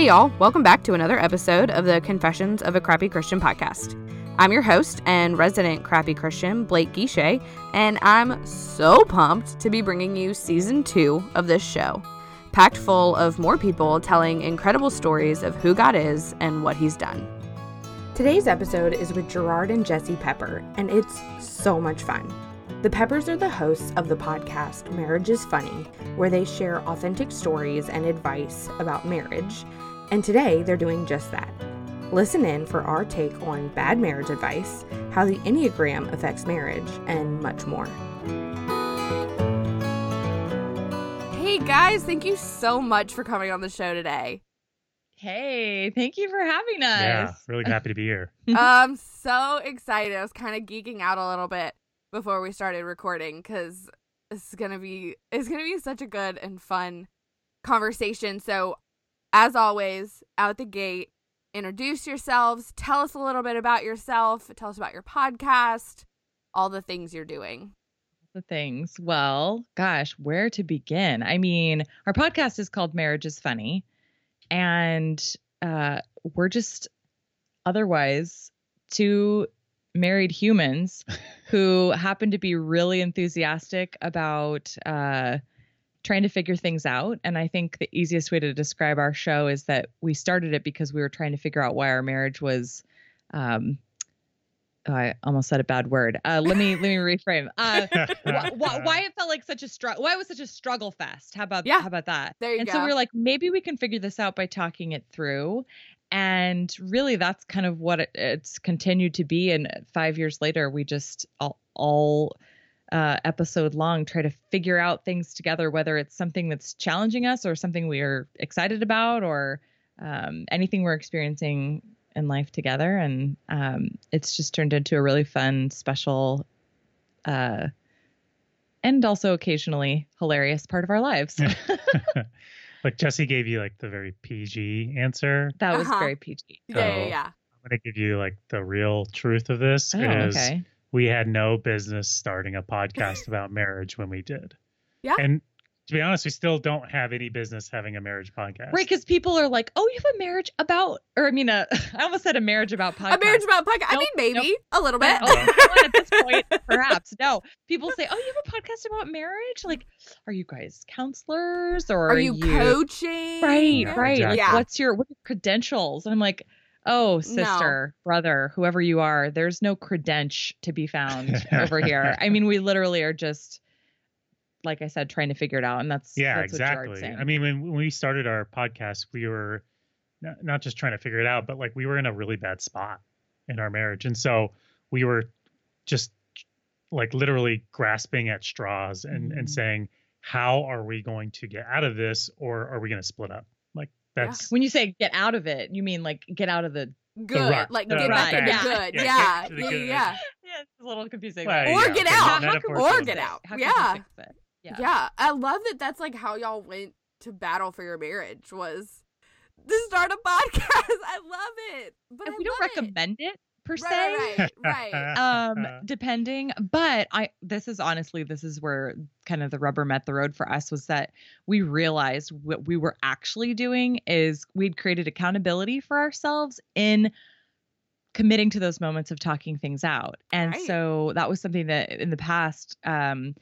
Hey, y'all, welcome back to another episode of the Confessions of a Crappy Christian podcast. I'm your host and resident crappy Christian, Blake Guichet, and I'm so pumped to be bringing you season two of this show, packed full of more people telling incredible stories of who God is and what He's done. Today's episode is with Gerard and Jesse Pepper, and it's so much fun. The Peppers are the hosts of the podcast Marriage is Funny, where they share authentic stories and advice about marriage. And today they're doing just that. Listen in for our take on bad marriage advice, how the Enneagram affects marriage, and much more. Hey guys, thank you so much for coming on the show today. Hey, thank you for having us. Yeah, really happy to be here. I'm um, so excited. I was kind of geeking out a little bit before we started recording because it's gonna be it's gonna be such a good and fun conversation. So, as always, out the gate, introduce yourselves. Tell us a little bit about yourself. Tell us about your podcast. All the things you're doing. The things. Well, gosh, where to begin? I mean, our podcast is called Marriage is Funny, and uh, we're just otherwise two married humans who happen to be really enthusiastic about uh, trying to figure things out. And I think the easiest way to describe our show is that we started it because we were trying to figure out why our marriage was. Um, oh, I almost said a bad word. Uh, let me let me reframe. Uh, wh- wh- why it felt like such a struggle. Why it was such a struggle fest. How about Yeah. How about that? There you and go. so we were like, maybe we can figure this out by talking it through. And really, that's kind of what it, it's continued to be. And five years later, we just all, all uh, episode long try to figure out things together, whether it's something that's challenging us or something we are excited about or um, anything we're experiencing in life together. And um, it's just turned into a really fun, special, uh, and also occasionally hilarious part of our lives. like Jesse gave you like the very PG answer. that was Uh-huh. very PG. Yeah, yeah, yeah. I'm going to give you like the real truth of this Oh, is okay. We had no business starting a podcast about marriage when we did. Yeah. And to be honest, we still don't have any business having a marriage podcast. Right, because people are like, "Oh, you have a marriage about," or I mean, a, I almost said a marriage about podcast. A marriage about podcast. I Nope, mean, maybe a little bit. Oh, at this point, perhaps no. People say, "Oh, you have a podcast about marriage?" Like, are you guys counselors or Are you, coaching? Right, Yeah, right. Like, Yeah. what's your what are your credentials? And I'm like, "Oh, sister, brother, whoever you are, there's no credence to be found over here." I mean, we literally are just, like I said, trying to figure it out, and that's Yeah, that's exactly. I mean, when, when we started our podcast, we were not, not just trying to figure it out, but like we were in a really bad spot in our marriage. And so we were just like literally grasping at straws and, Mhm. and saying, how are we going to get out of this or are we going to split up? Like that's when you say get out of it, you mean like get out of the Good. rut, like the get back rut. into Yeah. good. Yeah, Yeah. the Yeah. good. Yeah. Yeah, it's a little confusing. Well, Or yeah, get okay, out. How, how metaphor can we Or get out. How Yeah. we? Yeah. Yeah, I love that. That's like how y'all went to battle for your marriage was to start a podcast. I love it, but And I we don't love it. recommend it, per se. Right, right, right. right. Um, depending, but I this is honestly this is where kind of the rubber met the road for us was that we realized what we were actually doing is we'd created accountability for ourselves in committing to those moments of talking things out. And Right. so that was something that in the past um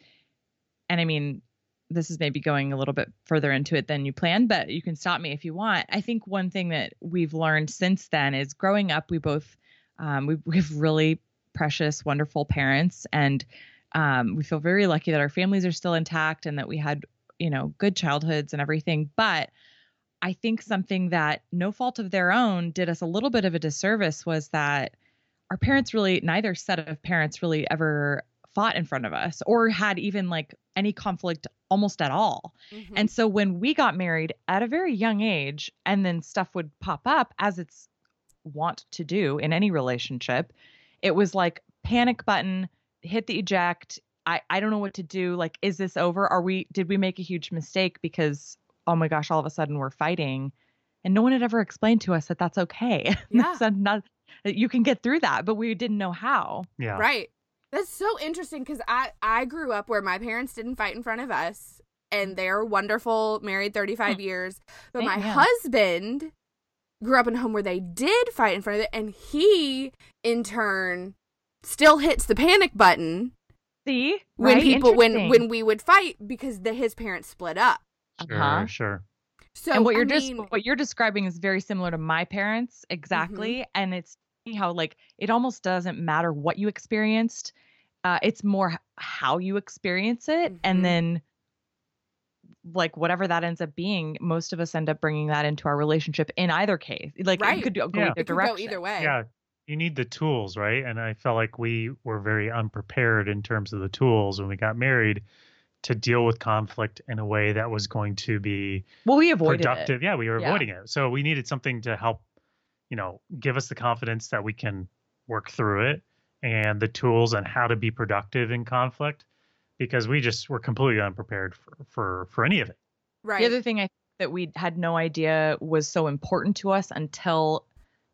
and I mean this is maybe going a little bit further into it than you planned, but you can stop me if you want. I think one thing that we've learned since then is growing up, we both um, we, we have really precious, wonderful parents, and um, we feel very lucky that our families are still intact and that we had you know good childhoods and everything. But I think something that no fault of their own did us a little bit of a disservice was that our parents really neither set of parents really ever fought in front of us or had even like any conflict almost at all. Mhm. And so when we got married at a very young age, and then stuff would pop up as it's want to do in any relationship, it was like panic button, hit the eject. I, I don't know what to do. Like, is this over? Are we, did we make a huge mistake because, oh my gosh, all of a sudden we're fighting? And no one had ever explained to us that that's okay. Yeah. that's not, that you can get through that, but we didn't know how. yeah. Right. That's so interesting because I I grew up where my parents didn't fight in front of us, and they're wonderful, married thirty five years. But my Amen. husband grew up in a home where they did fight in front of it, and he, in turn, still hits the panic button See, when right? people when when we would fight because the, his parents split up. Sure, Uh-huh. sure. So and what you're just mean, what you're describing is very similar to my parents exactly and it's how like it almost doesn't matter what you experienced uh it's more how you experience it Mhm. and then like whatever that ends up being most of us end up bringing that into our relationship in either case like Right. it could go Yeah. either it could direction go either way. Yeah, you need the tools, right? And I felt like we were very unprepared in terms of the tools when we got married to deal with conflict in a way that was going to be well we avoided productive. Yeah, we were Yeah. avoiding it. So we needed something to help, you know, give us the confidence that we can work through it and the tools on how to be productive in conflict because we just were completely unprepared for for, for any of it. Right. The other thing I think that we had no idea was so important to us until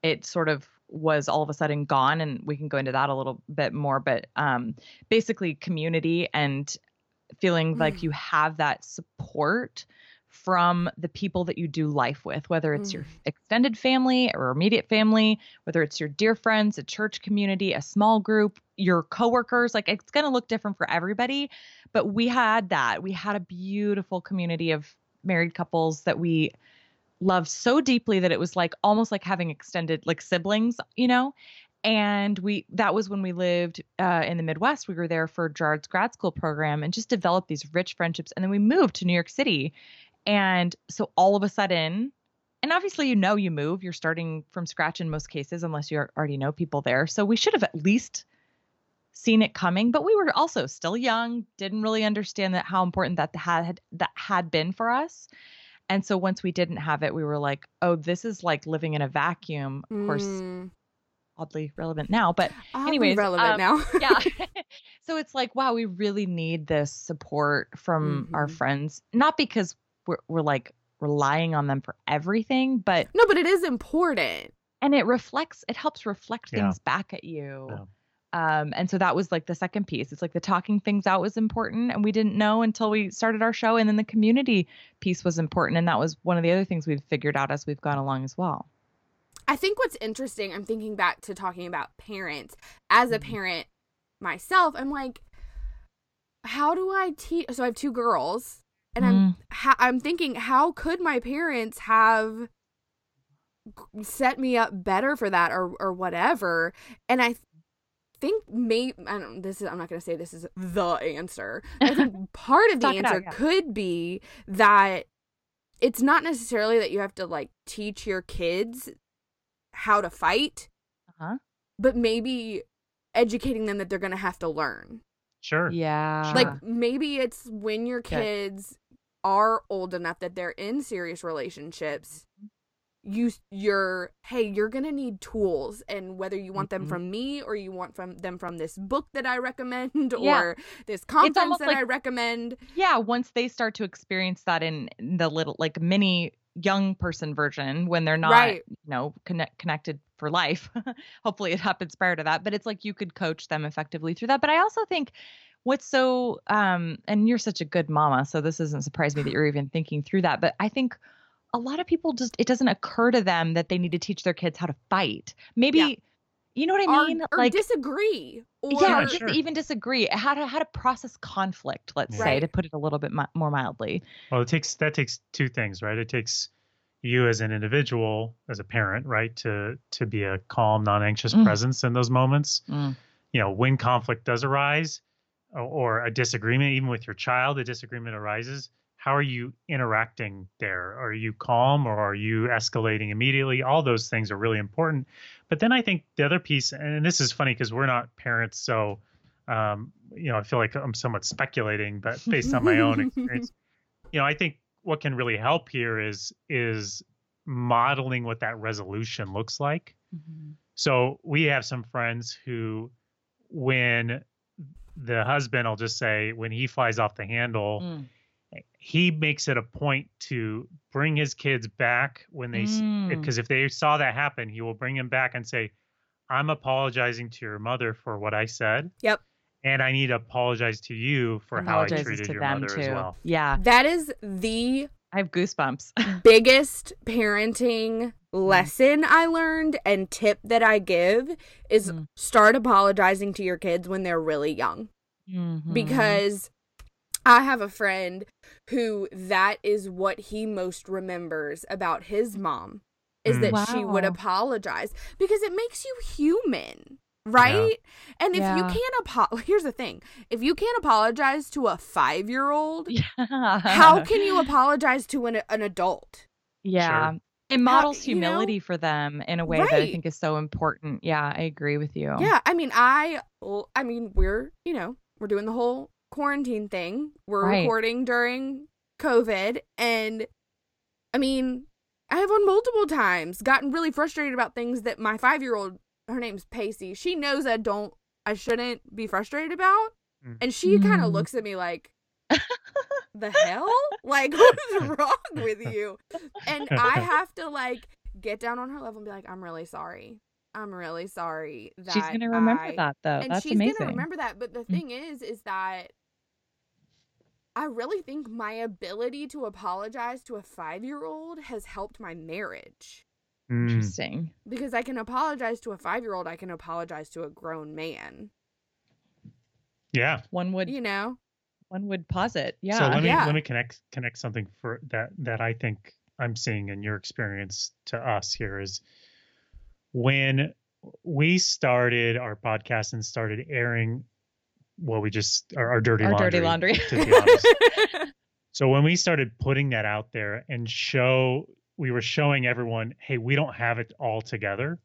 it sort of was all of a sudden gone, and we can go into that a little bit more. But um, basically, community and feeling like Mm. you have that support from the people that you do life with, whether it's your Mm. extended family or immediate family, whether it's your dear friends, a church community, a small group, your coworkers, like it's going to look different for everybody, but we had that. We had a beautiful community of married couples that we loved so deeply that it was like almost like having extended like siblings, you know? And we that was when we lived uh, in the Midwest. We were there for Gerard's grad school program and just developed these rich friendships. And then we moved to New York City. And so all of a sudden, and obviously you know you move, you're starting from scratch in most cases unless you already know people there. So we should have at least seen it coming, but we were also still young, didn't really understand that how important that had that had been for us. And so once we didn't have it, we were like, "Oh, this is like living in a vacuum." Of course, Mm. oddly relevant now, but Oddly anyways, relevant um, now. yeah. so it's like, wow, we really need this support from our Mhm. friends, not because we're we're like relying on them for everything, but no, but it is important. and it reflects it helps reflect Yeah. things back at you Yeah. um and so that was like the second piece it's like the talking things out was important and we didn't know until we started our show and then the community piece was important and that was one of the other things we've figured out as we've gone along as well I think what's interesting, I'm thinking back to talking about parents. As a Mhm. parent myself, I'm like, how do I teach? So I have two girls, and I'm Mm. ha- I'm thinking, how could my parents have set me up better for that, or or whatever? And I think maybe I don't. This is I'm not going to say this is the answer. I think part of the Talk it out, answer yeah. could be that it's not necessarily that you have to like teach your kids how to fight, Uh-huh. but maybe educating them that they're going to have to learn. Sure. yeah Like maybe it's when your Okay. kids are old enough that they're in serious relationships. You you're hey, you're going to need tools and whether you want them Mhm. from me or you want from them from this book that I recommend Yeah. or this conference that like- I recommend. yeah once they start to experience that in the little like mini young person version when they're not Right. you know connect, connected for life hopefully it happens prior to that but it's like you could coach them effectively through that but i also think what's so um and you're such a good mama so this doesn't surprise me that you're even thinking through that but i think a lot of people just it doesn't occur to them that they need to teach their kids how to fight maybe Yeah. you know what i mean or, or like disagree. Or yeah, Yeah, sure. even disagree how to how to process conflict let's say Right. to put it a little bit mi- more mildly Well, it takes that takes two things, right? It takes you as an individual, as a parent, right, to to be a calm, non-anxious Mm. presence in those moments. Mm. You know, when conflict does arise, or, a disagreement, even with your child, a disagreement arises. How are you interacting there? Are you calm or are you escalating immediately? All those things are really important. But then I think the other piece, and this is funny because we're not parents, so um, you know, I feel like I'm somewhat speculating, but based on my own experience, you know, I think what can really help here is is modeling what that resolution looks like. So we have some friends who, when the husband, I'll just say, when he flies off the handle, Mm. he makes it a point to bring his kids back when they, Mm. because if they saw that happen, he will bring them back and say, I'm apologizing to your mother for what I said. Yep. And I need to apologize to you for how I treated to your them mother too. as well. Yeah. That is the I have goosebumps. biggest parenting lesson I learned and tip that I give is Mm. start apologizing to your kids when they're really young. Mhm. Because I have a friend who that is what he most remembers about his mom is that she would apologize because it makes you human. Right? And if you can't apo- here's the thing. If you can't apologize to a 5-year-old, yeah. how can you apologize to an, an adult? Yeah. Sure. It models you know? humility for them in a way that I think is so important. Yeah, I agree with you. Yeah, I mean, I, I mean, we're, you know, we're doing the whole quarantine thing. We're Right. recording during COVID, and I mean, I have on multiple times gotten really frustrated about things that my five year old, her name's Pacey, she knows I don't, I shouldn't be frustrated about, Mm. and she kind of Mm. looks at me like, the hell? Like, what is wrong with you? And I have to like get down on her level and be like, I'm really sorry. I'm really sorry that She's going to remember I- that though. and That's she's amazing. gonna remember that. But the Mm. thing is, is that I really think my ability to apologize to a five year old has helped my marriage. Mm. Interesting. Because I can apologize to a five year old, I can apologize to a grown man. Yeah. One would You know? one would posit. Yeah. So let me Yeah. let me connect connect something for that that I think I'm seeing in your experience to us here is when we started our podcast and started airing well we just our, our dirty Our laundry, dirty laundry. to be honest. So when we started putting that out there and show we were showing everyone, hey, we don't have it all together.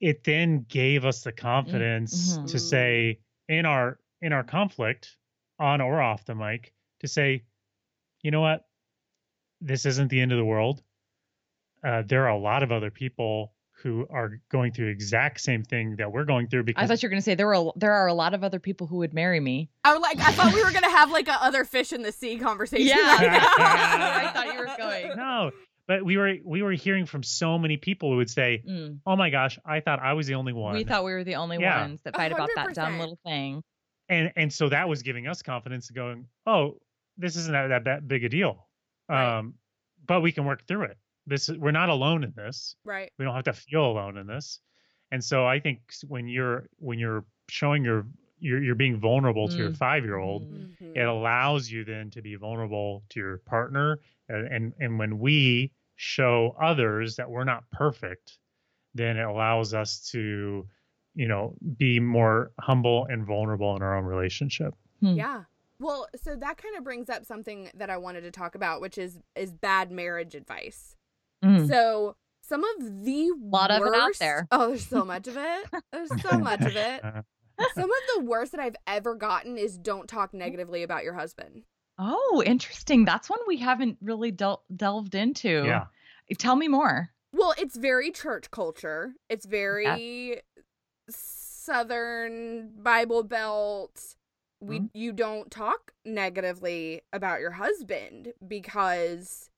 It then gave us the confidence mhm. to say in our in our conflict, on or off the mic, to say, you know what, this isn't the end of the world. Uh, there are a lot of other people who are going through exact same thing that we're going through because I thought you were going to say there were a, there are a lot of other people who would marry me. I was like I thought we were gonna have like a other fish in the sea conversation. Yeah. right now. I thought you were going. no, but we were we were hearing from so many people who would say, Mm. "Oh my gosh, I thought I was the only one," We thought we were the only Yeah. ones that fight about that dumb little thing. and and so that was giving us confidence, going, "Oh, this isn't that that, that big a deal," Right. um, but we can work through it. This we're not alone in this. Right. We don't have to feel alone in this. And so I think when you're when you're showing your you're, you're being vulnerable to your Mm. five year old, Mm. Mhm. it allows you then to be vulnerable to your partner and, and and when we show others that we're not perfect then it allows us to you know be more humble and vulnerable in our own relationship Hmm. Yeah. Well, so that kind of brings up something that I wanted to talk about, which is is bad marriage advice. Mm. So some of the Lot of it out there. Oh, there's so much of it. There's so much of it. Some of the worst that I've ever gotten is don't talk negatively about your husband. Oh, interesting. That's one we haven't really del- delved into. yeah Tell me more. Well, it's very church culture. It's very southern Bible belt. We Mhm. you don't talk negatively about your husband because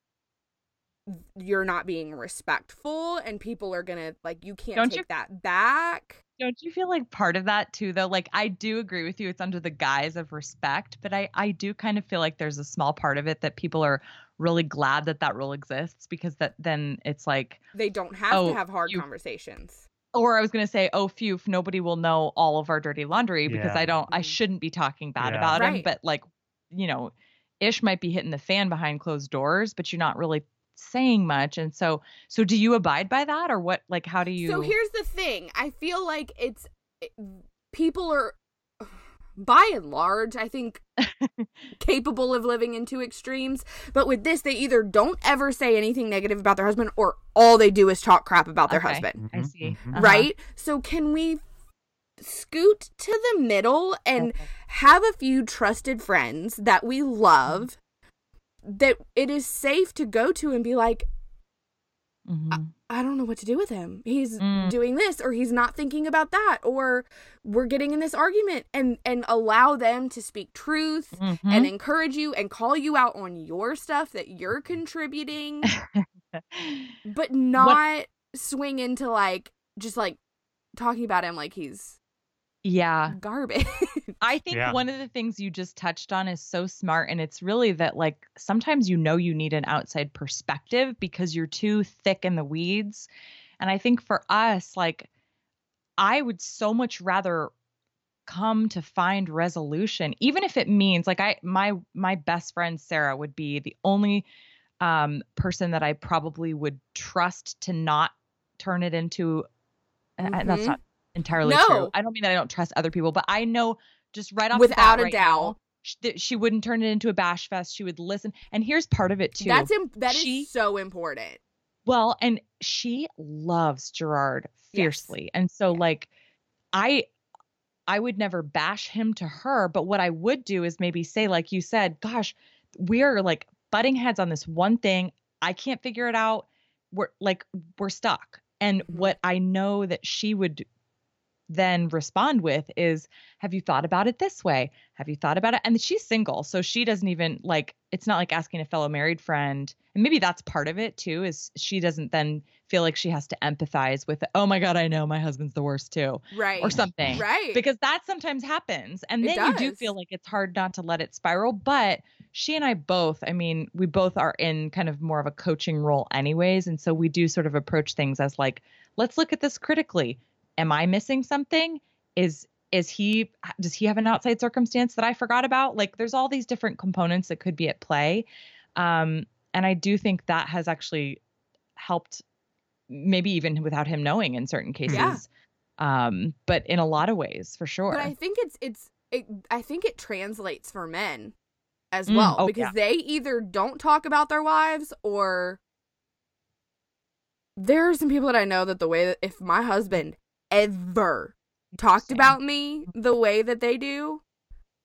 you're not being respectful and people are going to like you can't Don't take you- that back. Don't you feel like part of that too, though? Like, I do agree with you. It's under the guise of respect, but I, I do kind of feel like there's a small part of it that people are really glad that that rule exists because that then it's like, They don't have Oh, to have hard you- conversations. or I was going to say, oh, phew, nobody will know all of our dirty laundry because Yeah. I don't, I Mhm. shouldn't be talking bad Yeah. about him. Right. But like, you know, ish might be hitting the fan behind closed doors, but you're not really saying much. And so, so do you abide by that or what? Like, how do you? So here's the thing. I feel like it's it- people are by and large, I think capable of living in two extremes, but with this they either don't ever say anything negative about their husband or all they do is talk crap about their Okay. husband. I see. mhm. Uh-huh. Right? So can we scoot to the middle and Okay. have a few trusted friends that we love that it is safe to go to and be like Mhm. I don't know what to do with him. He's Mm. doing this or he's not thinking about that or we're getting in this argument and and allow them to speak truth Mhm. and encourage you and call you out on your stuff that you're contributing but not swing into like just like talking about him like he's yeah. garbage. I think Yeah. one of the things you just touched on is so smart. And it's really that, like, sometimes you know you need an outside perspective because you're too thick in the weeds. And I think for us, like, I would so much rather come to find resolution even if it means like i my my best friend sarah would be the only um person that i probably would trust to not turn it into and I- that's not entirely No. true i don't mean that i don't trust other people but i know just right off Without the a right doubt. now, sh- that she wouldn't turn it into a bash fest she would listen and here's part of it too That's Im- that is She- so important. well, and she loves Gerard Yes. fiercely. And so Yeah. like I I would never bash him to her, but what I would do is maybe say like you said, gosh, we're like butting heads on this one thing. I can't figure it out. We're like we're stuck. And Mhm. what I know that she would then respond with is have you thought about it this way have you thought about it and she's single so she doesn't even like it's not like asking a fellow married friend and maybe that's part of it too is she doesn't then feel like she has to empathize with oh my god i know my husband's the worst too Right. or something Right. because that sometimes happens and then you do feel like it's hard not to let it spiral but she and i both i mean we both are in kind of more of a coaching role anyways and so we do sort of approach things as like let's look at this critically am i missing something? Is is he does he have an outside circumstance that i forgot about? Like there's all these different components that could be at play. Um and i do think that has actually helped maybe even without him knowing in certain cases. Yeah. um but in a lot of ways for sure. But I think it's it's it, I think it translates for men as Mm, well oh, because yeah. they either don't talk about their wives or there are some people that I know that the way that if my husband ever talked about me the way that they do,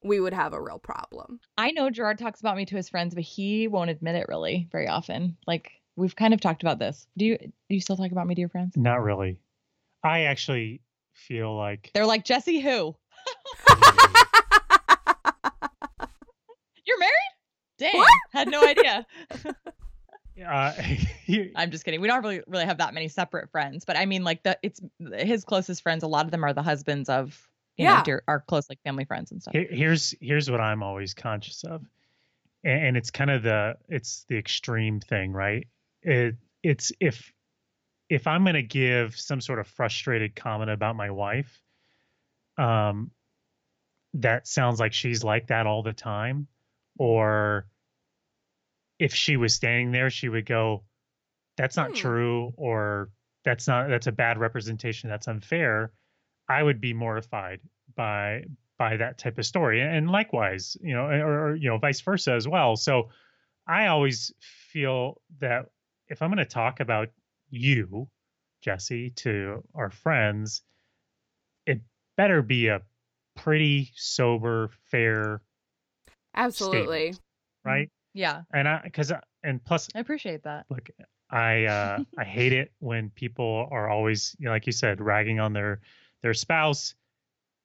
we would have a real problem. I know Gerard talks about me to his friends, but he won't admit it really very often. Like we've kind of talked about this. Do you do you still talk about me to your friends? Not really. I actually feel like They're like Jesse, who? You're married? Dang, What? had no idea. uh, I'm just kidding. We don't really really have that many separate friends, but I mean, like the it's his closest friends. A lot of them are the husbands of you Yeah. know dear, our close like family friends and stuff. Here- here's here's what I'm always conscious of, and, and it's kind of the it's the extreme thing, right? It it's if if I'm going to give some sort of frustrated comment about my wife, um, that sounds like she's like that all the time, or if she was standing there, she would go, "That's not Hmm. true," or "That's not that's a bad representation. That's unfair." I would be mortified by by that type of story, and likewise, you know, or, or you know, vice versa as well. So, I always feel that if I'm going to talk about you, Jesse, to our friends, it better be a pretty sober, fair, Absolutely. right? Yeah, And I, because, and plus, I appreciate that. look, I, uh, I hate it when people are always, you know, like you said, ragging on their, their spouse,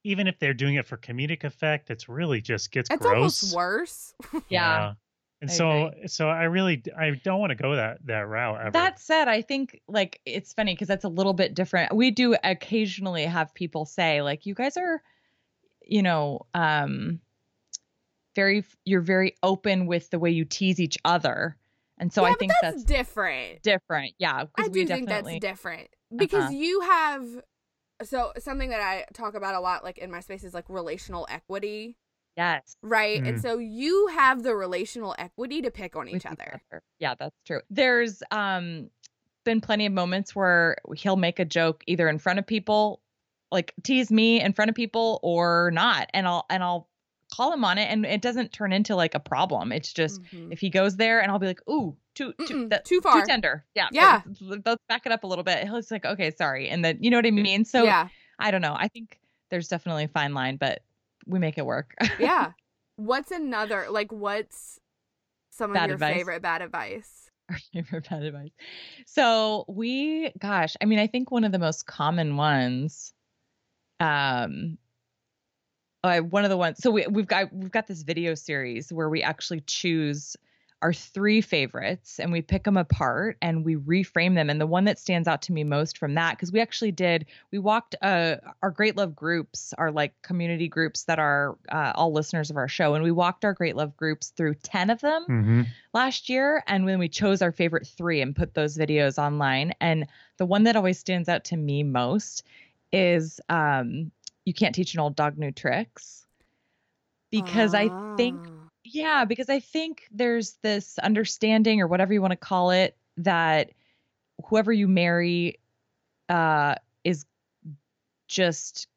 even if they're doing it for comedic effect. It's really just gets It's gross. almost worse. Yeah. And I so, so I really, I don't want to go that that route ever. That said, I think like it's funny because that's a little bit different. We do occasionally have people say like you guys are you know, um very you're very open with the way you tease each other. And so yeah, I but think that's, that's, different. different. Yeah, I do we think that's different because Uh-huh. you have so something that I talk about a lot, like in my space, is like relational equity, yes. right? And Mm. so you have the relational equity to pick on with each other. Yeah, that's true. There's um been plenty of moments where he'll make a joke either in front of people, like tease me in front of people or not, and I'll and I'll call him on it and it doesn't turn into like a problem. It's just Mhm. if he goes there and I'll be like, "Ooh, too too that, too far. too tender." Yeah. Yeah. Let's, let's back it up a little bit. He'll just like, "Okay, sorry." And then you know what I mean? So yeah, I don't know. I think there's definitely a fine line, but we make it work. yeah. What's another like? What's some of your advice? favorite bad advice? our favorite bad advice. So we, gosh, I mean, I think one of the most common ones, um, I one of the ones. So we we've got we've got this video series where we actually choose our three favorites and we pick them apart and we reframe them. And the one that stands out to me most from that, because we actually did, we walked uh, our Great Love groups, our like community groups that are uh, all listeners of our show, and we walked our Great Love groups through 10 of them Mm-hmm. last year. And when we chose our favorite three and put those videos online, and the one that always stands out to me most is um, You Can't Teach an Old Dog New Tricks. Because I think Ah. yeah, because I think there's this understanding or whatever you want to call it that whoever you marry uh is just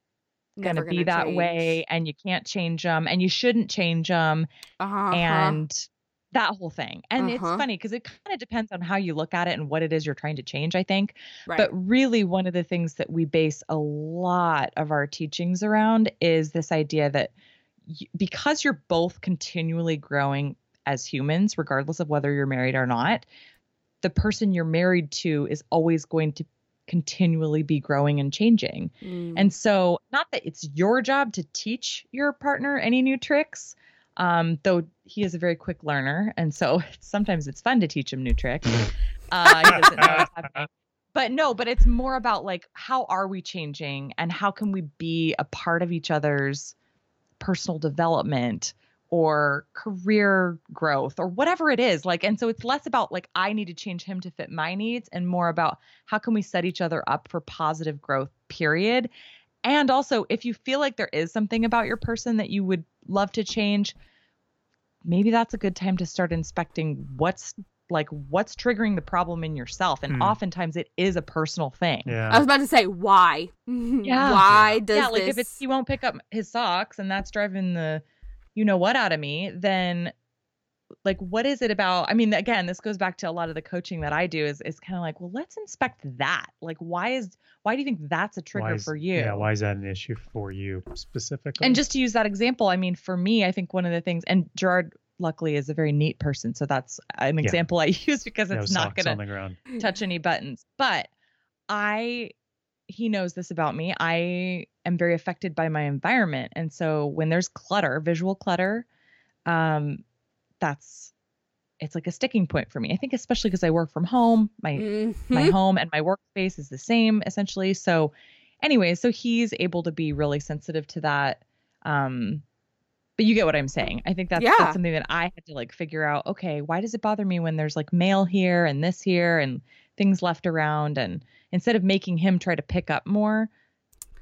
going to be that way and you can't change them and you shouldn't change them Uh-huh. and that whole thing. And Uh-huh. it's funny because it kind of depends on how you look at it and what it is you're trying to change, I think. right. But really, one of the things that we base a lot of our teachings around is this idea that y- because you're both continually growing as humans, regardless of whether you're married or not, the person you're married to is always going to continually be growing and changing. Mm. And so, not that it's your job to teach your partner any new tricks, um, though he is a very quick learner. And so sometimes it's fun to teach him new tricks. Uh, he doesn't know what's happening. But no, but it's more about like, how are we changing and how can we be a part of each other's personal development or career growth or whatever it is like and so it's less about like i need to change him to fit my needs and more about how can we set each other up for positive growth period and also if you feel like there is something about your person that you would love to change maybe that's a good time to start inspecting what's like what's triggering the problem in yourself and Hmm. oftentimes it is a personal thing yeah. I was about to say why. Yeah. Why does yeah like this? if it's he won't pick up his socks and that's driving the you know what out of me then like what is it about i mean again this goes back to a lot of the coaching that i do is is kind of like well let's inspect that like why is why do you think that's a trigger is- for you Yeah. Why is that an issue for you specifically? and just to use that example i mean for me i think one of the things and gerard luckily is a very neat person so that's an Yeah. example i use because it's not the ground. touch any buttons. But I he knows this about me. I am very affected by my environment. And so when there's clutter, visual clutter, um that's it's like a sticking point for me. I think especially because I work from home. My my Mhm. home and my workspace is the same essentially. So anyway, so he's able to be really sensitive to that. Um but you get what I'm saying. I think that's, Yeah. that's something that I had to like figure out. Okay, why does it bother me when there's like mail here and this here and things left around? And instead of making him try to pick up more,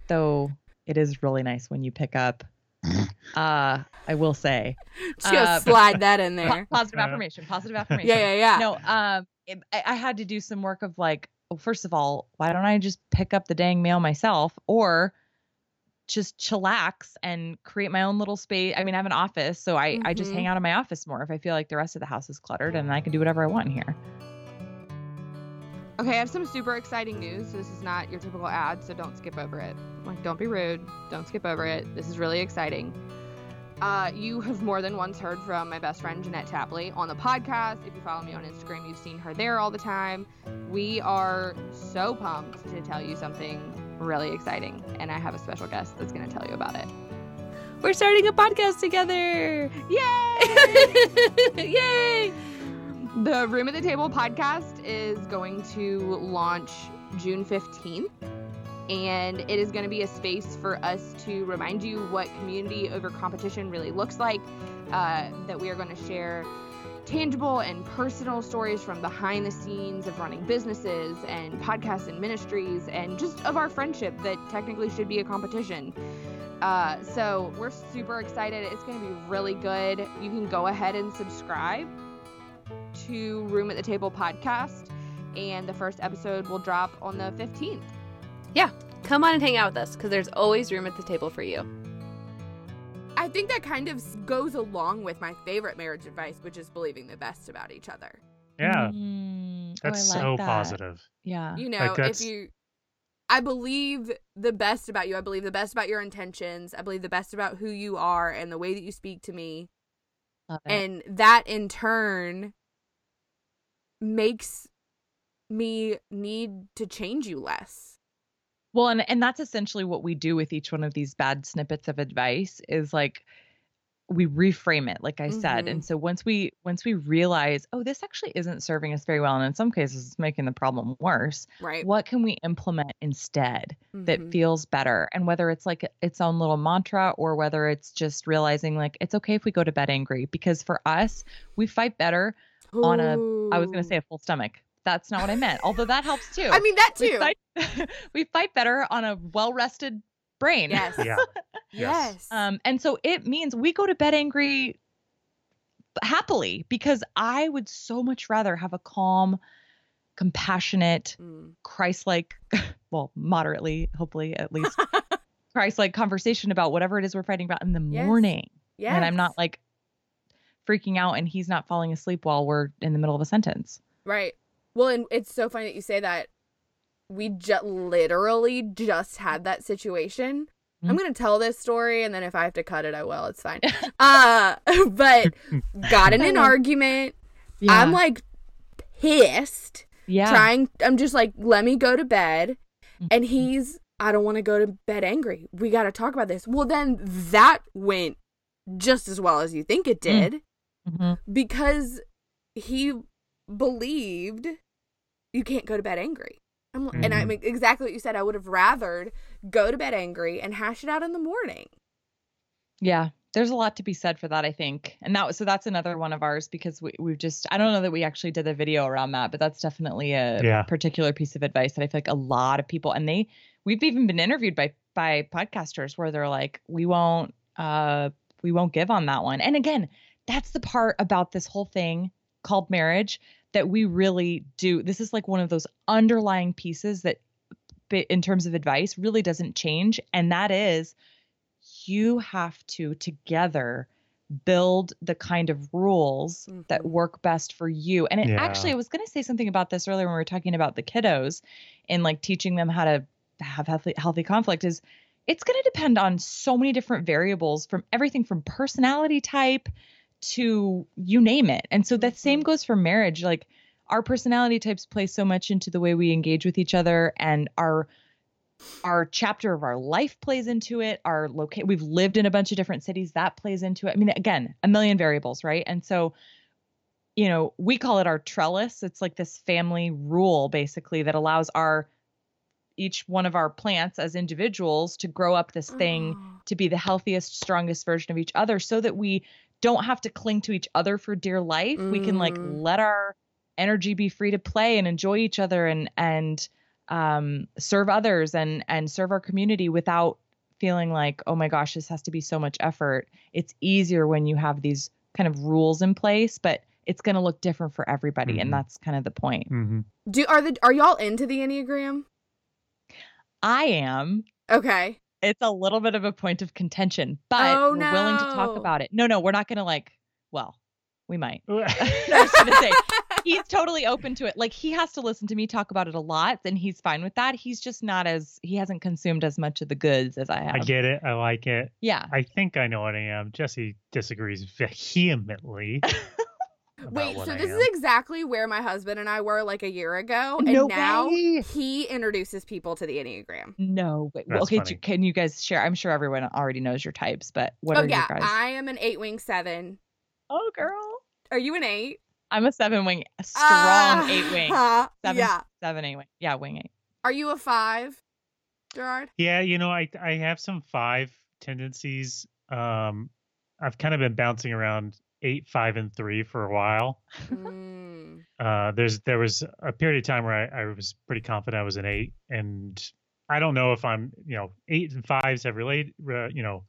though it is really nice when you pick up. uh, I will say Just gonna Uh, slide that in Po- there. positive Uh, affirmation. Positive affirmation. Yeah, yeah, yeah. No, um, it, I, I had to do some work of like, well, first of all, why don't I just pick up the dang mail myself, or just chillax and create my own little space? I mean, I have an office, so I I just Mhm. hang out in my office more if I feel like the rest of the house is cluttered, and I can do whatever I want in here. Okay, I have some super exciting news. This is not your typical ad, so don't skip over it. Like, don't be rude. Don't skip over it. This is really exciting. Uh, you have more than once heard from my best friend Jeanette Tapley on the podcast. If you follow me on Instagram, you've seen her there all the time. We are so pumped to tell you something really exciting, and I have a special guest that's going to tell you about it. We're starting a podcast together. Yay! Yay! The Room at the Table podcast is going to launch June 15th. And it is going to be a space for us to remind you what community over competition really looks like. Uh, that we are going to share tangible and personal stories from behind the scenes of running businesses and podcasts and ministries and just of our friendship that technically should be a competition. Uh, so we're super excited. It's going to be really good. You can go ahead and subscribe to Room at the Table podcast, and the first episode will drop on the 15th. Yeah, Come on and hang out with us because there's always room at the table for you. I think that kind of goes along with my favorite marriage advice, which is believing the best about each other. Yeah. Mm, oh, That's I like so that. positive. Yeah. You know, Like if you. I believe the best about you. I believe the best about your intentions. I believe the best about who you are and the way that you speak to me. And that in turn makes me need to change you less. Well, and and that's essentially what we do with each one of these bad snippets of advice is like we reframe it like i said Mhm. and so once we once we realize oh this actually isn't serving us very well and in some cases it's making the problem worse Right. what can we implement instead that Mhm. feels better and whether it's like its own little mantra or whether it's just realizing like it's okay if we go to bed angry because for us we fight better on a- i was going to say a full stomach that's not what i meant although that helps too I mean that we too. fight, we fight better on a well rested brain Yes. Yeah. Yes. um, and so it means we go to bed angry happily because I would so much rather have a calm, compassionate, Mm. Christ like, well, moderately, hopefully at least, Christ like conversation about whatever it is we're fighting about in the Yes. morning. Yes. And I'm not like freaking out and he's not falling asleep while we're in the middle of a sentence. Right. Well, and it's so funny that you say that. We just literally just had that situation. I'm Mhm. gonna tell this story, and then if I have to cut it, I will. It's fine. uh, but got in an argument. Yeah. I'm like pissed. yeah. Trying. I'm just like, let me go to bed. And Mhm. he's, I don't want to go to bed angry. We got to talk about this. Well, then that went just as well as you think it did Mhm. because he believed you can't go to bed angry. I'm, And I Mhm. mean, exactly what you said. I would have rathered go to bed angry and hash it out in the morning. Yeah, there's a lot to be said for that, I think. And that was so that's another one of ours because we we've just I don't know that we actually did a video around that, but that's definitely a Yeah. particular piece of advice that I feel like a lot of people and they we've even been interviewed by by podcasters where they're like, we won't uh we won't give on that one. And again, that's the part about this whole thing called marriage that we really do. This is like one of those underlying pieces that in terms of advice really doesn't change and that is you have to together build the kind of rules that Mhm. work best for you. And it Yeah. actually, I was going to say something about this earlier when we were talking about the kiddos and like teaching them how to have healthy, healthy conflict is it's going to depend on so many different variables from everything from personality type to you name it. And so that same Mhm. goes for marriage. Like our personality types play so much into the way we engage with each other and our our chapter of our life plays into it our locate we've lived in a bunch of different cities that plays into it i mean again a million variables right and so you know we call it our trellis it's like this family rule basically that allows our each one of our plants as individuals to grow up this thing Oh. to be the healthiest strongest version of each other so that we don't have to cling to each other for dear life we can like Mm. let our energy be free to play and enjoy each other and and um, serve others and and serve our community without feeling like oh my gosh this has to be so much effort it's easier when you have these kind of rules in place but it's going to look different for everybody Mhm. and that's kind of the point hmm Do are the are y'all into the enneagram? i am Okay. It's a little bit of a point of contention but Oh, we're willing to talk about it no no we're not going to like well we might I was gonna say he's totally open to it. Like he has to listen to me talk about it a lot, and he's fine with that. He's just not as he hasn't consumed as much of the goods as I have. I get it. I like it. yeah. I think I know what I am. Jesse disagrees vehemently. About Wait, so I this am. is exactly where my husband and I were like a year ago, and No now way. he introduces people to the enneagram. No. Wait, well, okay. do- Can you guys share? I'm sure everyone already knows your types, but what oh are yeah, your guys? I am an eight wing seven. oh, girl. Are you an eight? I'm a seven wing, a strong Ah, eight wing, seven, Yeah. seven eight wing. Yeah, wing eight. Are you a five, Gerard? Yeah, you know, I I have some five tendencies. Um, I've kind of been bouncing around eight, five, and three for a while. Mm. Uh, there's there was a period of time where I, I was pretty confident I was an eight, and I don't know if I'm, you know, eight and fives have related, uh, you know,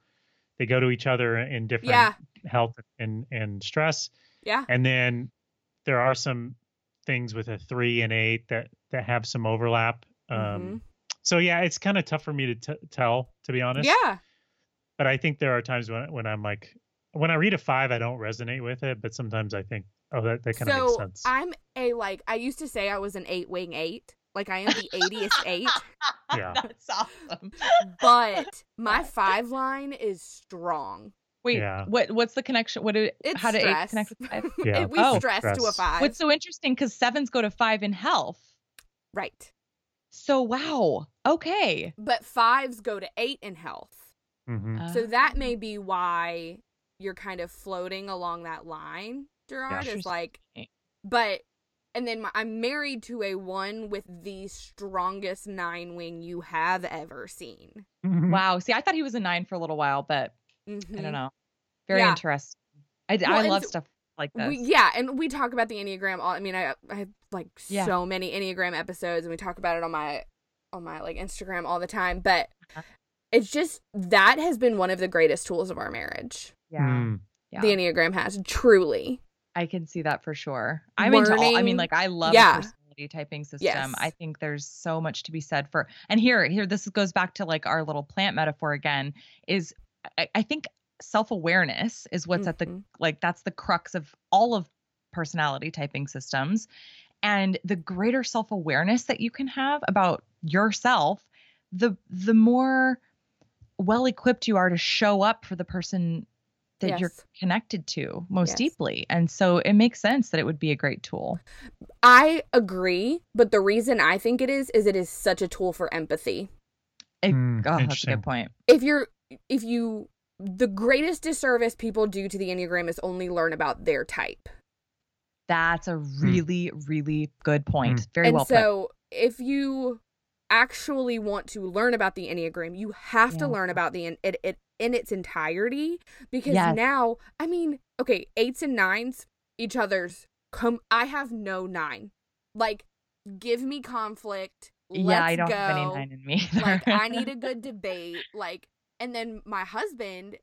they go to each other in different Yeah. health and and stress, Yeah. and then there are some things with a three and eight that that have some overlap. Um, Mhm. So yeah, it's kind of tough for me to t- tell, to be honest. Yeah. But I think there are times when when I'm like, when I read a five, I don't resonate with it, but sometimes I think, oh, that that kind of makes So sense. I'm a like I used to say I was an eight wing eight. Like I am the 80th eight. Yeah. That's awesome. But my five line is strong. Wait, Yeah. what? What's the connection? What did It's how did eight connect with five? Yeah. we Oh, stress, to a five. What's so interesting? Because sevens go to five in health. right. So wow. Okay. But fives go to eight in health. hmm So Uh, that may be why you're kind of floating along that line. Gerard is like, but and then my, I'm married to a one with the strongest nine wing you have ever seen. Wow. See, I thought he was a nine for a little while, but I Mhm. don't know. Very Yeah. interesting. I, Well, I love so- stuff like this. We, yeah, and we talk about the Enneagram. All I mean, I I have like Yeah. so many Enneagram episodes, and we talk about it on my on my like Instagram all the time. But Uh-huh. it's just that has been one of the greatest tools of our marriage. Yeah. Mm. Yeah. The Enneagram has truly. I can see that for sure. I'm into all, I mean, like I love Yeah. personality typing system. Yes. I think there's so much to be said for and here, here this goes back to like our little plant metaphor again, is I, I think self-awareness is what's at the Mhm. like that's the crux of all of personality typing systems. And the greater self-awareness that you can have about yourself, the the more well equipped you are to show up for the person that you're connected to most Yes. deeply. And so it makes sense that it would be a great tool. I agree, but the reason I think it is is it is such a tool for empathy. It, Hmm, oh, that's a interesting. good point. If you're if you the greatest disservice people do to the Enneagram is only learn about their type. That's a really, really good point. Very and well so if you actually want to learn about the enneagram you have to learn about the it, it in its entirety because Yes. now i mean okay eights and nines each other's come i have no nine like give me conflict let's yeah, I don't go have any nine in me. like i need a good debate like and then my husband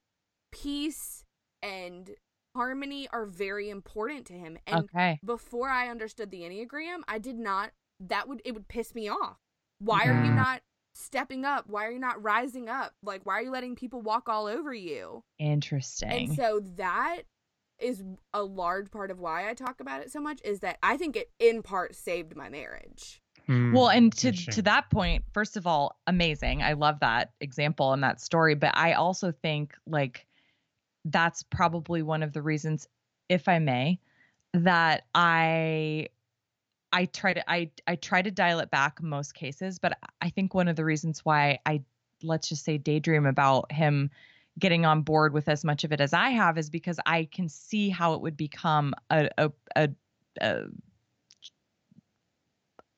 peace and harmony are very important to him and okay. before I understood the Enneagram, I did not that would it would piss me off. Why are you Mhm. not stepping up? Why are you not rising up? Like why are you letting people walk all over you? Interesting. And so that is a large part of why I talk about it so much is that I think it in part saved my marriage. Mm. well, and to to that point, first of all, amazing. I love that example and that story, but I also think like that's probably one of the reasons if I may that I I try to I I try to dial it back most cases, but I think one of the reasons why I let's just say daydream about him getting on board with as much of it as I have is because I can see how it would become a a, a, a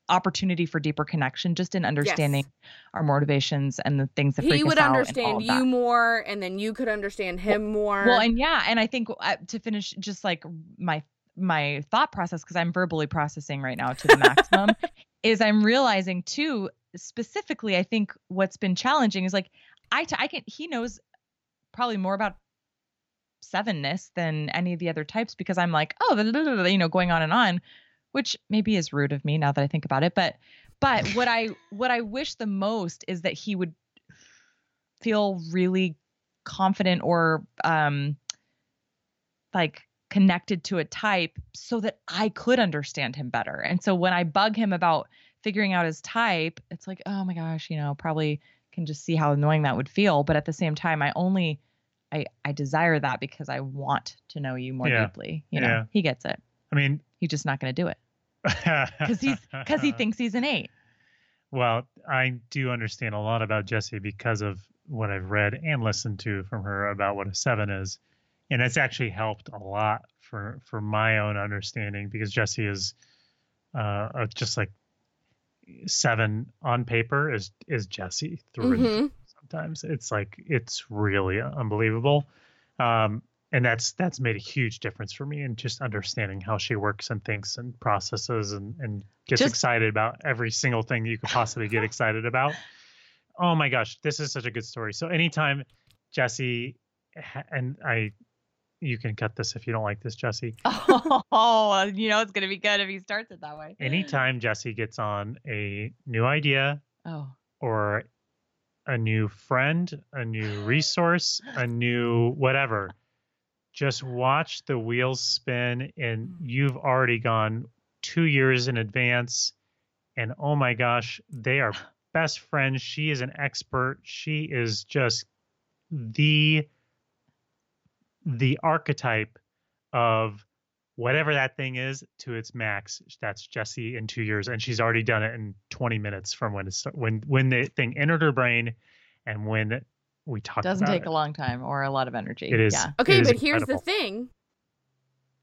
opportunity for deeper connection just in understanding our motivations and the things that He would understand you more and then you could understand him more. Well, and yeah, and I think uh, to finish just like my my thought process because I'm verbally processing right now to the maximum is I'm realizing too specifically I think what's been challenging is like I t- I can he knows probably more about sevenness than any of the other types because I'm like oh you know going on and on which maybe is rude of me now that I think about it but but what I what I wish the most is that he would feel really confident or um like connected to a type so that I could understand him better. And so when I bug him about figuring out his type, it's like, oh my gosh, you know, probably can just see how annoying that would feel. But at the same time, I only I I desire that because I want to know you more Yeah. deeply. You know, Yeah. he gets it. I mean, He's just not going to do it because he's because he thinks he's an eight. Well, I do understand a lot about Jessie because of what I've read and listened to from her about what a seven is, and it's actually helped a lot for for my own understanding because Jesse is uh, just like seven on paper is is Jessie through Mhm. Sometimes it's like it's really unbelievable, um, and that's that's made a huge difference for me in just understanding how she works and thinks and processes and and gets Just- excited about every single thing you could possibly get excited about. Oh my gosh, this is such a good story. So anytime Jesse and I, you can cut this if you don't like this, Jesse. Oh, you know it's going to be good if he starts it that way. Anytime Jesse gets on a new idea Oh, or a new friend, a new resource, a new whatever, just watch the wheels spin and mm. you've already gone two years in advance. And oh my gosh, they are best friends. She is an expert. She is just the the archetype of whatever that thing is to its max. That's Jesse in two years, and she's already done it in 20 minutes from when it's when when the thing entered her brain, and when we talked Doesn't about take it. a long time or a lot of energy. It is. Yeah. Okay, it is but here's the thing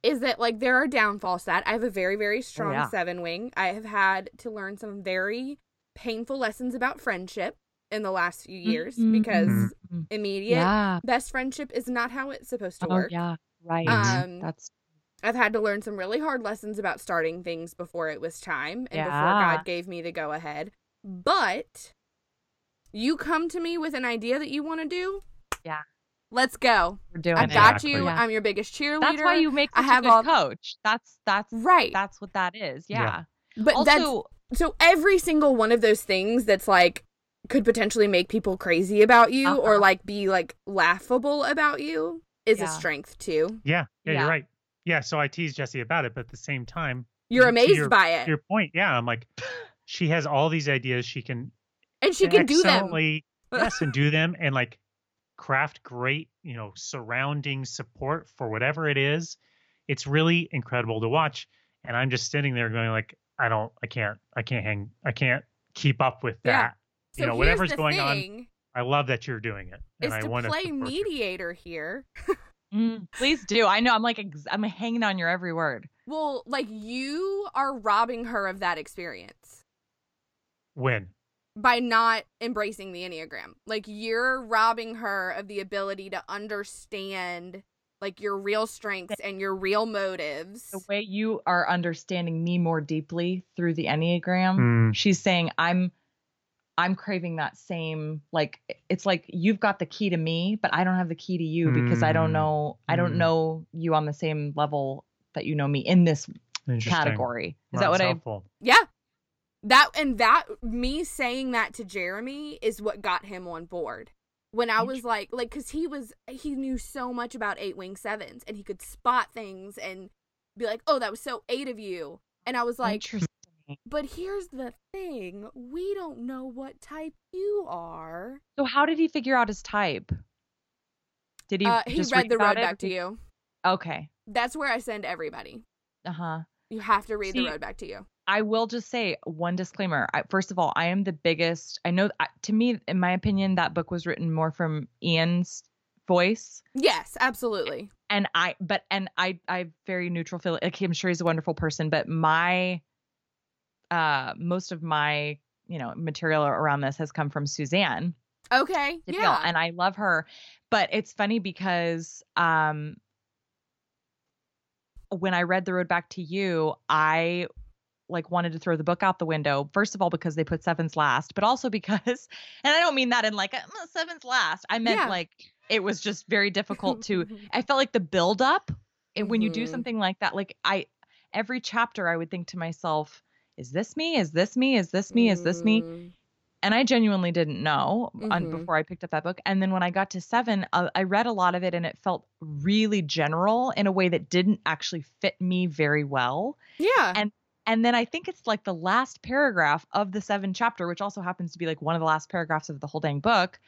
is that like there are downfalls to that. I have a very, very strong yeah. seven wing. I have had to learn some very painful lessons about friendship in the last few years Mhm. because Mhm. immediate Yeah. best friendship is not how it's supposed to Oh, work. yeah. Right. Um, That's I've had to learn some really hard lessons about starting things before it was time and before God gave me the go ahead. But you come to me with an idea that you want to do. Yeah. Let's go. we're doing I've got Exactly. you. Yeah. I'm your biggest cheerleader. That's why you make I have a good all- coach. That's that's right. that's what that is. Yeah. but that's so every single one of those things that's like could potentially make people crazy about you or Uh-huh. like be like laughable about you is a strength too. Yeah, yeah, Yeah. you're right. Yeah, so I tease Jesse about it, but at the same time, You're amazed your- by it. your point, yeah, I'm like, she has all these ideas. She can And she can do them. yes and do them and like craft great you know surrounding support for whatever it is it's really incredible to watch and i'm just sitting there going like i don't i can't i can't hang i can't keep up with Yeah. That So you know whatever's the going on i love that you're doing it and Is i to want play to support you. mediator here. mm, please do. I know. I'm like ex- I'm hanging on your every word. Well, like you are robbing her of that experience when by not embracing the Enneagram. Like you're robbing her of the ability to understand like your real strengths and your real motives. The way you are understanding me more deeply through the Enneagram, Mm, she's saying I'm I'm craving that same like it's like you've got the key to me, but I don't have the key to you because I don't Mm. know I don't Mm. know you on the same level that you know me in this category. Is Well, that what that's I helpful. Yeah. That and that me saying that to Jeremy is what got him on board. When I was like like cuz he was he knew so much about 8 wing 7s and he could spot things and be like, "Oh, that was so 8 of you." And I was like, Interesting. "But here's the thing, we don't know what type you are." So how did he figure out his type? Did he Uh, he just read the road it? back to you. Okay. That's where I send everybody. Uh-huh. You have to read See, the road back to you. I will just say one disclaimer. I, first of all, I am the biggest. I know, I- to me, in my opinion, that book was written more from Ian's voice, Yes, absolutely. and I. But and I, I very neutral feel. Like I'm sure he's a wonderful person, but my, uh, most of my, you know, material around this has come from Suzanne. Okay. Yeah. and I love her. But it's funny because um when I read The Road Back to You, I like wanted to throw the book out the window. First of all, because they put sevens last, but also because, and I don't mean that in like "Mm, sevens last. I meant Yeah. like it was just very difficult to. I felt like the build up, and when you do Mhm. something like that, like I, every chapter, I would think to myself, "Is this me? Is this me? Is this me? Is this me?" Mm. and I genuinely didn't know on, Mhm. before I picked up that book. And then when I got to seven, uh, I read a lot of it, and it felt really general in a way that didn't actually fit me very well. Yeah. And and then I think it's like the last paragraph of the seven chapter, which also happens to be like one of the last paragraphs of the whole dang book.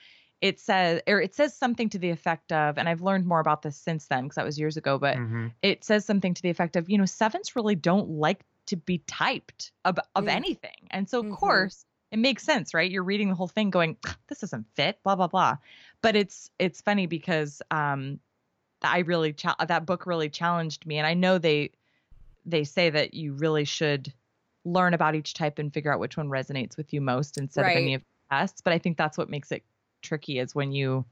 It says, or it says something to the effect of, and I've learned more about this since then because that was years ago, but Mhm. it says something to the effect of, you know, sevens really don't like to be typed of, of Mm. anything. And so, of Mhm. course, it makes sense, right? You're reading the whole thing going, this doesn't fit, blah, blah, blah. But it's, it's funny because, um, I really, cha- that book really challenged me. And I know they, they say that you really should learn about each type and figure out which one resonates with you most instead Right. of any of the tests. But I think that's what makes it tricky is when you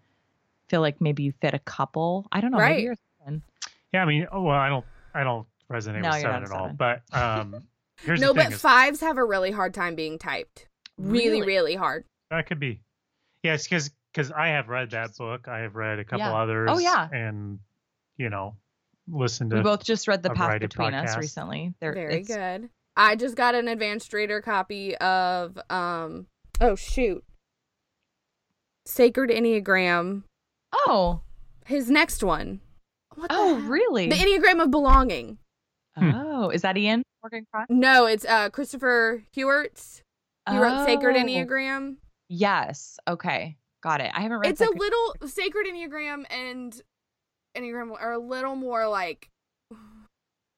feel like maybe you fit a couple. I don't know. Right. Maybe you're yeah i mean oh, well i don't i don't resonate No, seven at a all but um here's no, the thing but is, fives have a really hard time being typed. Really, Really? really hard. That could be. Yes, because because I have read that book. I have read a couple Yeah. others. Oh, yeah. And you know, listened to. We both just read The Path variety of Between Us recently. They're, Very it's- good. I just got an advanced reader copy of um oh shoot. Sacred Enneagram. Oh, His next one. What the oh, heck? really? The Enneagram of Belonging. Hmm. Oh, is that Ian Morgan Cron? No, it's uh Christopher Heuertz. He wrote Sacred Oh, Enneagram. Yes. Okay. Got it. I haven't read It's a little Sacred Enneagram and Enneagram are a little more like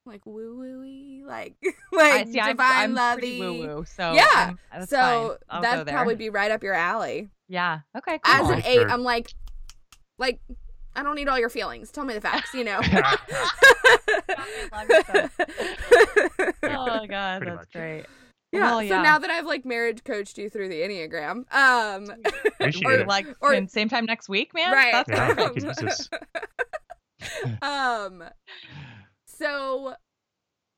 like woo woo like I like see, I'm, divine I'm lovey. woo woo. So Yeah, I'm- that's so fine. I'll go that'd probably be right up your alley. Yeah. Okay. As an eight, sure. I'm like, like, I don't need all your feelings. Tell me the facts, you know. oh god, Pretty that's much. great. yeah. Well, So yeah. now that I've like marriage coached you through the enneagram, um, Or it. like Or- same time next week, man. Right. That's Yeah, perfect. I could use this. um, so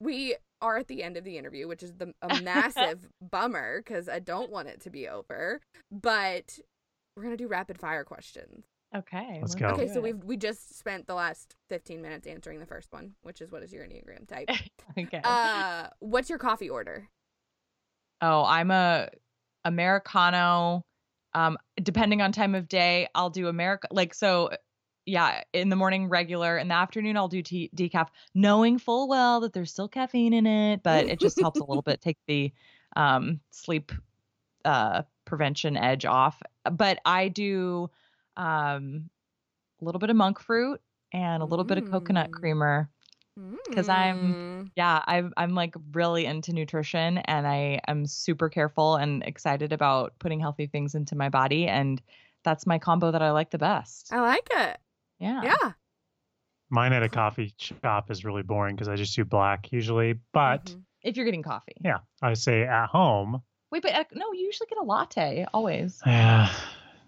we are at the end of the interview, which is the a massive bummer because I don't want it to be over. But we're gonna do rapid fire questions. Okay. Let's let's go. Okay, so we've we just spent the last fifteen minutes answering the first one, which is what is your enneagram type. okay. Uh, what's your coffee order? oh, I'm a Americano. Um, depending on time of day, I'll do America. Like so, yeah. In the morning, regular. In the afternoon, I'll do tea, decaf, knowing full well that there's still caffeine in it, but it just helps a little bit take the um sleep uh prevention edge off. But I do um a little bit of monk fruit and a little bit of coconut Mm. creamer 'Cause I'm- Mm. yeah I'm, I'm like really into nutrition and i am super careful and excited about putting healthy things into my body and that's my combo that i like the best I like it. yeah Yeah. Mine at a coffee shop is really boring because I just do black usually. But Mhm. if you're getting coffee yeah, I say at home. wait but uh, no you usually get a latte always Yeah,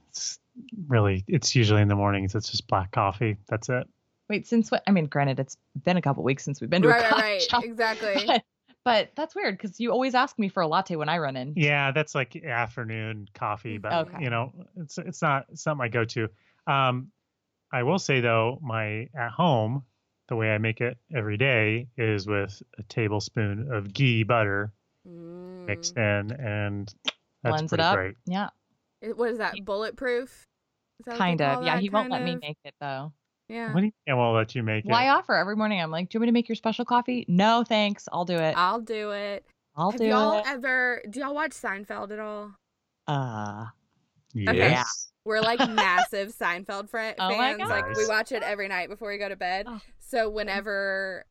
it's really it's usually in the mornings. It's just black coffee. That's it. wait since what i mean granted it's been a couple weeks since we've been to right, a coffee right. shop Exactly. but, but that's weird because you always ask me for a latte when i run in Yeah, that's like afternoon coffee, but Okay. you know, it's it's not it's not my go-to. Um, I will say though, my at home, the way I make it every day is with a tablespoon of ghee butter Mm. mixed in, and that's blends it pretty up great. yeah It- What is that? Bulletproof? Is that kind of yeah that? he won't let Kind me make it though Yeah. What do you? Yeah, we'll let you make well i it. offer every morning i'm like do you want me to make your special coffee no thanks i'll do it I'll do it. i'll Have do y'all it ever? Do y'all watch Seinfeld at all? uh Yes. We're like massive Seinfeld fr- Oh my fans. Like we watch it every night before we go to bed. Oh. So whenever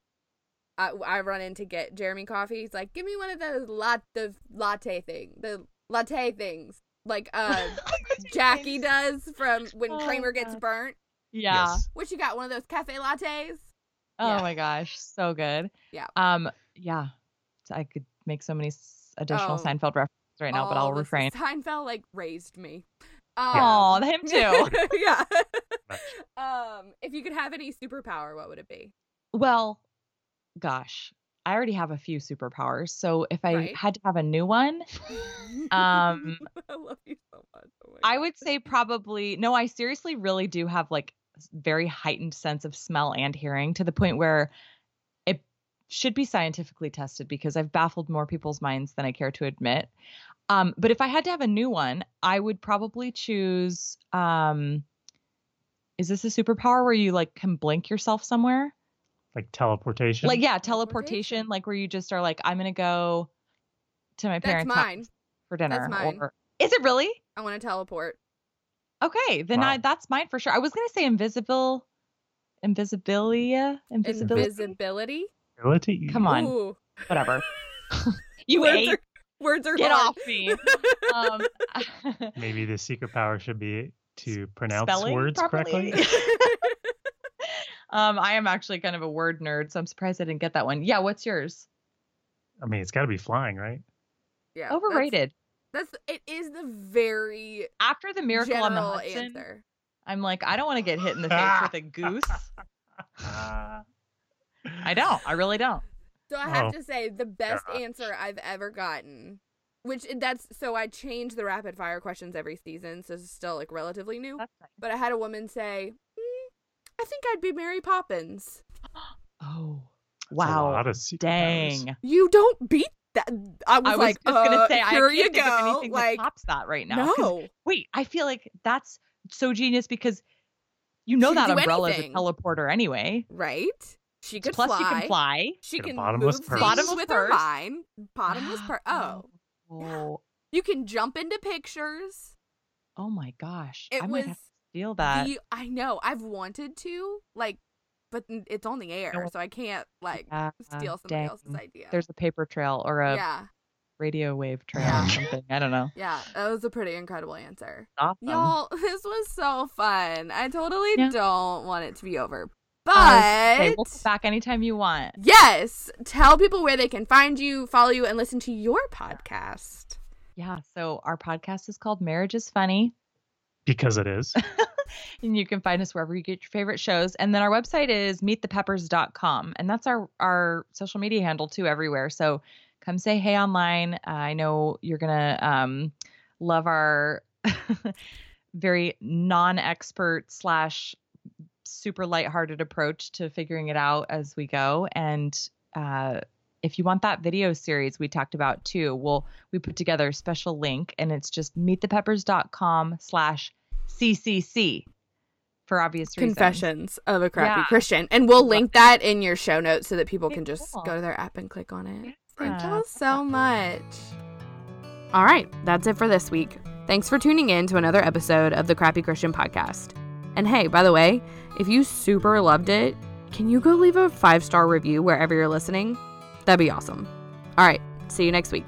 I, I run in to get Jeremy coffee, he's like, "Give me one of those lat the latte thing, the latte things, like uh Jackie does from when Oh, Kramer gets God. burnt." yeah Yes. What you got? One of those cafe lattes? Oh Yeah. my gosh, so good. Yeah. Um. Yeah. I could make so many additional Oh. Seinfeld references right now, but I'll refrain. Seinfeld like raised me. Aw, Um, him too. yeah. Um, if you could have any superpower, what would it be? Well, gosh, I already have a few superpowers. So if I Right. had to have a new one, Um, I love you so much. Oh I would say probably no. I seriously really do have like very heightened sense of smell and hearing to the point where it should be scientifically tested because I've baffled more people's minds than I care to admit. Um, but if I had to have a new one, I would probably choose. Um, is this a superpower where you like can blink yourself somewhere? Like teleportation. Like yeah, Teleportation. teleportation. Like where you just are like, I'm gonna go to my That's parents' house for dinner. That's mine. Or is it really? I want to teleport. Okay, then Wow. I that's mine for sure. I was gonna say invisible, invisibilia, invisibility. Invisibility. Ability. Come on, Ooh. whatever. you words ate. Are, words are Get hard. off me. Um, Maybe the secret power should be to pronounce words properly. correctly. um, I am actually kind of a word nerd, so I'm surprised I didn't get that one. Yeah, what's yours? I mean, it's got to be flying, right? yeah. Overrated. That's, it. Is the very After the miracle on the Hudson, answer. I'm like, I don't want to get hit in the face with a goose. I don't. I really don't. So I have Oh, to say the best gosh. answer I've ever gotten, which that's so I change the rapid fire questions every season, so it's still like relatively new. That's nice. But I had a woman say, "Mm, "I think I'd be Mary Poppins." Oh, That's a wow. lot of secret powers. Dang. You don't beat that. I was, I was like, just gonna uh, say I here can't you think go. of anything like, that tops that right now. no, Wait, I feel like that's so genius because you know She that umbrella anything. is a teleporter anyway. right? She could Plus, fly. you can fly. She can bottomless move purse. things Bottomless with her purse. mind. Bottomless purse. Oh, Oh, you can jump into pictures. oh my gosh! It I might have was to steal that. The, I know. I've wanted to like, but it's on the air, so I can't like Yeah, steal somebody dang. else's idea. There's a paper trail or a yeah, radio wave trail or something. I don't know. Yeah, that was a pretty incredible answer. Awesome. Y'all, this was so fun. I totally Yeah. don't want it to be over. But Uh, okay, we'll come back anytime you want. yes, tell people where they can find you, follow you, and listen to your podcast. Yeah. So our podcast is called Marriage is Funny. Because it is. and you can find us wherever you get your favorite shows. And then our website is meetthepeppers.com. And that's our, our social media handle too, everywhere. So come say hey online. Uh, I know you're going to um, love our very non expert slash super lighthearted approach to figuring it out as we go. And, uh, if you want that video series we talked about too, we'll we put together a special link and it's just meetthepeppers.com slash CCC for obvious reasons. Confessions of a Crappy Yeah. Christian. And we'll link that in your show notes so that people Okay, can just cool. go to their app and click on it. Thank y'all so much. All right, that's it for this week. Thanks for tuning in to another episode of the Crappy Christian Podcast. And hey, by the way, if you super loved it, can you go leave a five star review wherever you're listening? That'd be awesome. All right, see you next week.